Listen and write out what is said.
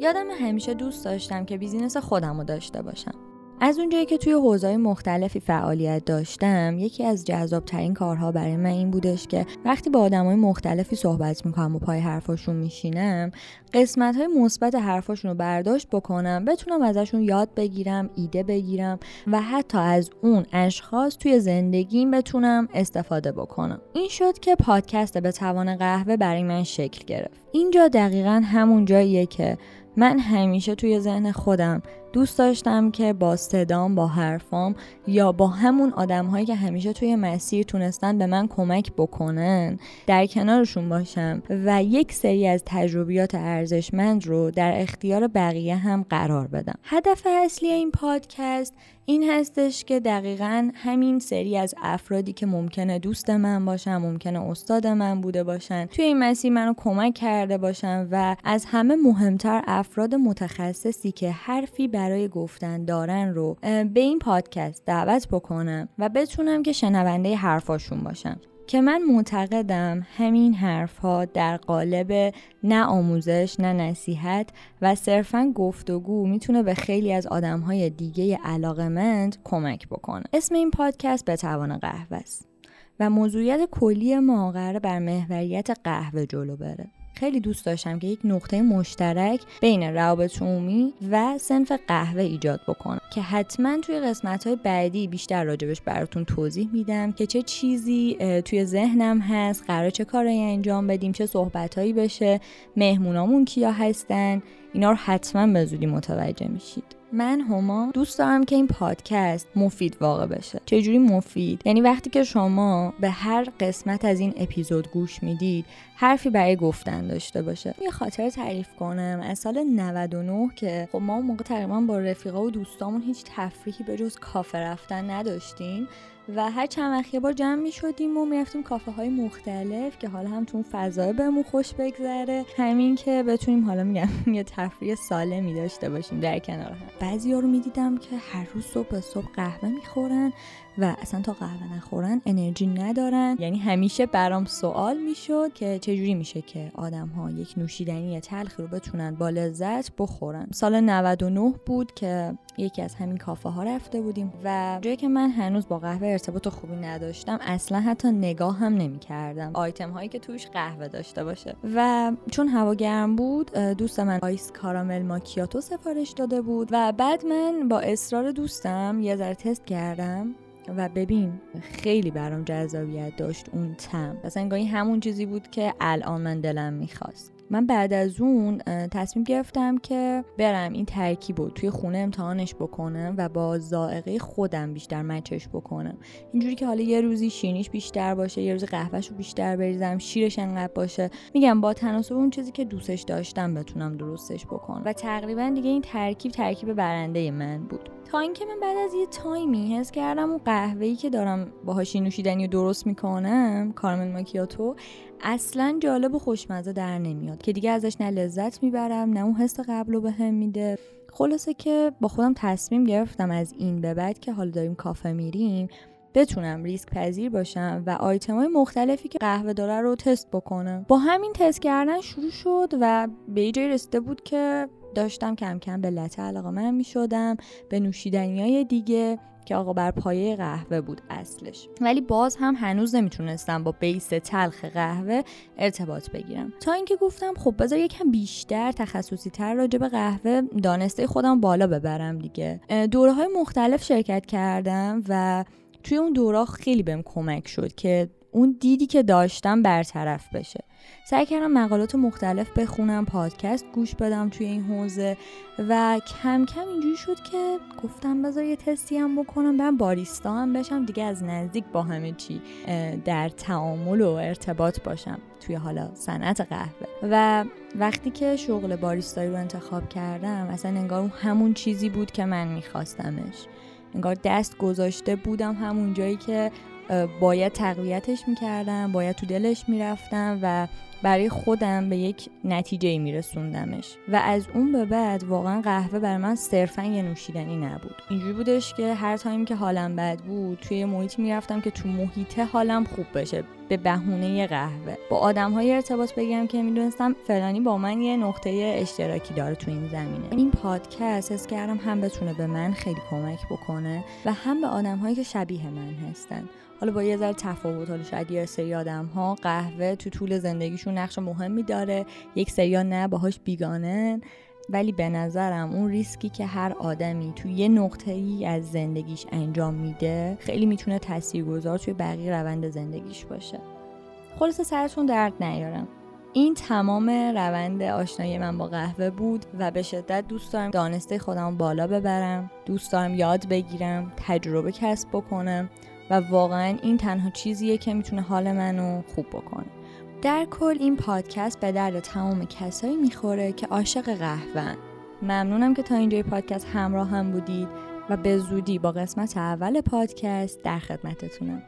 یادم همیشه دوست داشتم که بیزینس خودم رو داشته باشم. از اونجایی که توی حوزه‌های مختلفی فعالیت داشتم یکی از جذابترین کارها برای من این بودش که وقتی با آدمای مختلفی صحبت می‌کنم و پای حرفاشون میشینم قسمت های مثبت حرفاشون رو برداشت بکنم بتونم ازشون یاد بگیرم ایده بگیرم و حتی از اون اشخاص توی زندگیم بتونم استفاده بکنم. این شد که پادکست به توان قهوه برای من شکل گرفت. اینجا دقیقا همون جاییه که من همیشه توی ذهن خودم دوست داشتم که با صدام با حرفام یا با همون آدم هایی که همیشه توی مسیر تونستن به من کمک بکنن در کنارشون باشم و یک سری از تجربیات ارزشمند رو در اختیار بقیه هم قرار بدم. هدف اصلی این پادکست این هستش که دقیقا همین سری از افرادی که ممکنه دوست من باشن ممکنه استاد من بوده باشن توی این مسیر منو کمک کرده باشن و از همه مهمتر افراد متخصصی که حرفی برای گفتن دارن رو به این پادکست دعوت بکنم و بتونم که شنونده حرفاشون باشم. که من معتقدم همین حرفها در قالب نه آموزش نه نصیحت و صرفا گفتگو می‌تونه به خیلی از آدمهای دیگه علاقمند کمک بکنه. اسم این پادکست به توان قهوه است و موضوعیت کلی ما قرار بر محوریت قهوه جلو بره. خیلی دوست داشتم که یک نقطه مشترک بین روابط عمومی و سنف قهوه ایجاد بکنم که حتما توی قسمت های بعدی بیشتر راجبش براتون توضیح میدم که چه چیزی توی ذهنم هست قرار چه کارایی انجام بدیم چه صحبتهایی بشه مهمونامون کیا هستن اینا رو حتما به زودی متوجه میشید. من هما دوست دارم که این پادکست مفید واقع بشه. چجوری مفید؟ یعنی وقتی که شما به هر قسمت از این اپیزود گوش می‌دید حرفی برای گفتن داشته باشه. یه خاطر تعریف کنم. از سال 99 که خب ما موقع تقریبا با رفیقا و دوستامون هیچ تفریحی به جز کافه رفتن نداشتیم. و هر چند وقت یه بار جمع می شدیم و می‌رفتیم کافه های مختلف که حالا هم تو فضای بهمون خوش بگذره. همین که بتونیم حالا میگم یه تفریح سالمی داشته باشیم در کنار هم. بعضی ها رو می‌دیدم که هر روز صبح صبح قهوه می‌خورن و اصلا تا قهوه نخورن انرژی ندارن. یعنی همیشه برام سوال می‌شد که چجوری میشه که آدم ها یک نوشیدنی تلخی رو بتونن با لذت بخورن. سال 99 بود که یکی از همین کافه ها رفته بودیم و جایی که من هنوز با قهوه ارتباط خوبی نداشتم اصلا حتی نگاه هم نمی کردم آیتم هایی که توش قهوه داشته باشه. و چون هوا گرم بود دوست من آیس کارامل ماکیاتو سفارش داده بود و بعد من با اصرار دوستم یه ذره تست کردم. و ببین خیلی برام جذابیت داشت اون تم. مثلا انگاری همون چیزی بود که الان من دلم می‌خواست. من بعد از اون تصمیم گرفتم که برم این ترکیب رو توی خونه امتحانش بکنم و با ذائقه خودم بیشتر مچش بکنم. اینجوری که حالا یه روزی شیرینیش بیشتر باشه یه روز قهوهش رو بیشتر بریزم شیرش انقدر باشه. میگم با تناسب اون چیزی که دوستش داشتم بتونم درستش بکنم. و تقریبا دیگه این ترکیب ترکیب برنده من بود. تا اینکه من بعد از یه تایمی حس کردم اون قهوه‌ای که دارم باهاش نوشیدنی رو درست می‌کنم کارمل ماکیاتو اصلا جالب و خوشمزه در نمیاد که دیگه ازش نه لذت می‌برم نه اون حس قبل رو بهم میده. خلاصه که با خودم تصمیم گرفتم از این به بعد که حالا داریم کافه میریم بتونم ریسک پذیر باشم و آیتم های مختلفی که قهوه داره رو تست بکنم. با همین تست کردن شروع شد و به جای رسیده بود که داشتم کم کم به لطه علاقه من می شدم به نوشیدنی های دیگه که آقا بر پایه قهوه بود اصلش. ولی باز هم هنوز نمی‌تونستم با بیس تلخ قهوه ارتباط بگیرم. تا اینکه گفتم خب بذار یکم بیشتر تخصصی تر راجع به قهوه دانسته خودم بالا ببرم دیگه. دوره های مختلف شرکت کردم و توی اون دوره خیلی بهم کمک شد که اون دیدی که داشتم برطرف بشه. سعی کردم مقالات مختلف بخونم پادکست گوش بدم توی این حوزه و کم کم اینجوری شد که گفتم بذار یه تستی هم بکنم برم باریستا هم بشم دیگه از نزدیک با همه چی در تعامل و ارتباط باشم توی حالا صنعت قهوه. و وقتی که شغل باریستایی رو انتخاب کردم اصلا انگار همون چیزی بود که من میخواستمش. انگار دست گذاشته بودم همون جایی که باید تقویتش می‌کردم باید تو دلش می‌رفتم و برای خودم به یک نتیجه میرسوندمش. و از اون به بعد واقعا قهوه بر من صرفا یه نوشیدنی نبود. اینجوری بودش که هر تایم که حالم بد بود توی محیطی می‌رفتم که تو محیط حالم خوب بشه به بهونه قهوه. با آدم های ارتباط بگیرم که می‌دونستم فلانی با من یه نقطه اشتراکی داره تو این زمینه. این پادکست حس کردم هم بتونه به من خیلی کمک بکنه و هم به آدم هایی که شبیه من هستن. حالا با یه ذره تفاوت حالا شاید یه سری آدم ها قهوه تو طول زندگیشون نقش مهمی داره. یک سری نه باهاش بیگانن ولی به نظرم اون ریسکی که هر آدمی توی یه نقطه ای از زندگیش انجام میده خیلی می‌تونه تاثیرگذار توی بقیه روند زندگیش باشه. خلاصه سرتون درد نیارم این تمام روند آشنایی من با قهوه بود و به شدت دوست دارم دانسته خودم بالا ببرم دوست دارم یاد بگیرم تجربه کسب بکنم و واقعا این تنها چیزیه که می‌تونه حال منو خوب بکنه. در کل این پادکست به درد تمام کسایی می‌خوره که عاشق قهوه ممنونم که تا اینجای پادکست همراه هم بودید و به زودی با قسمت اول پادکست در خدمتتونم.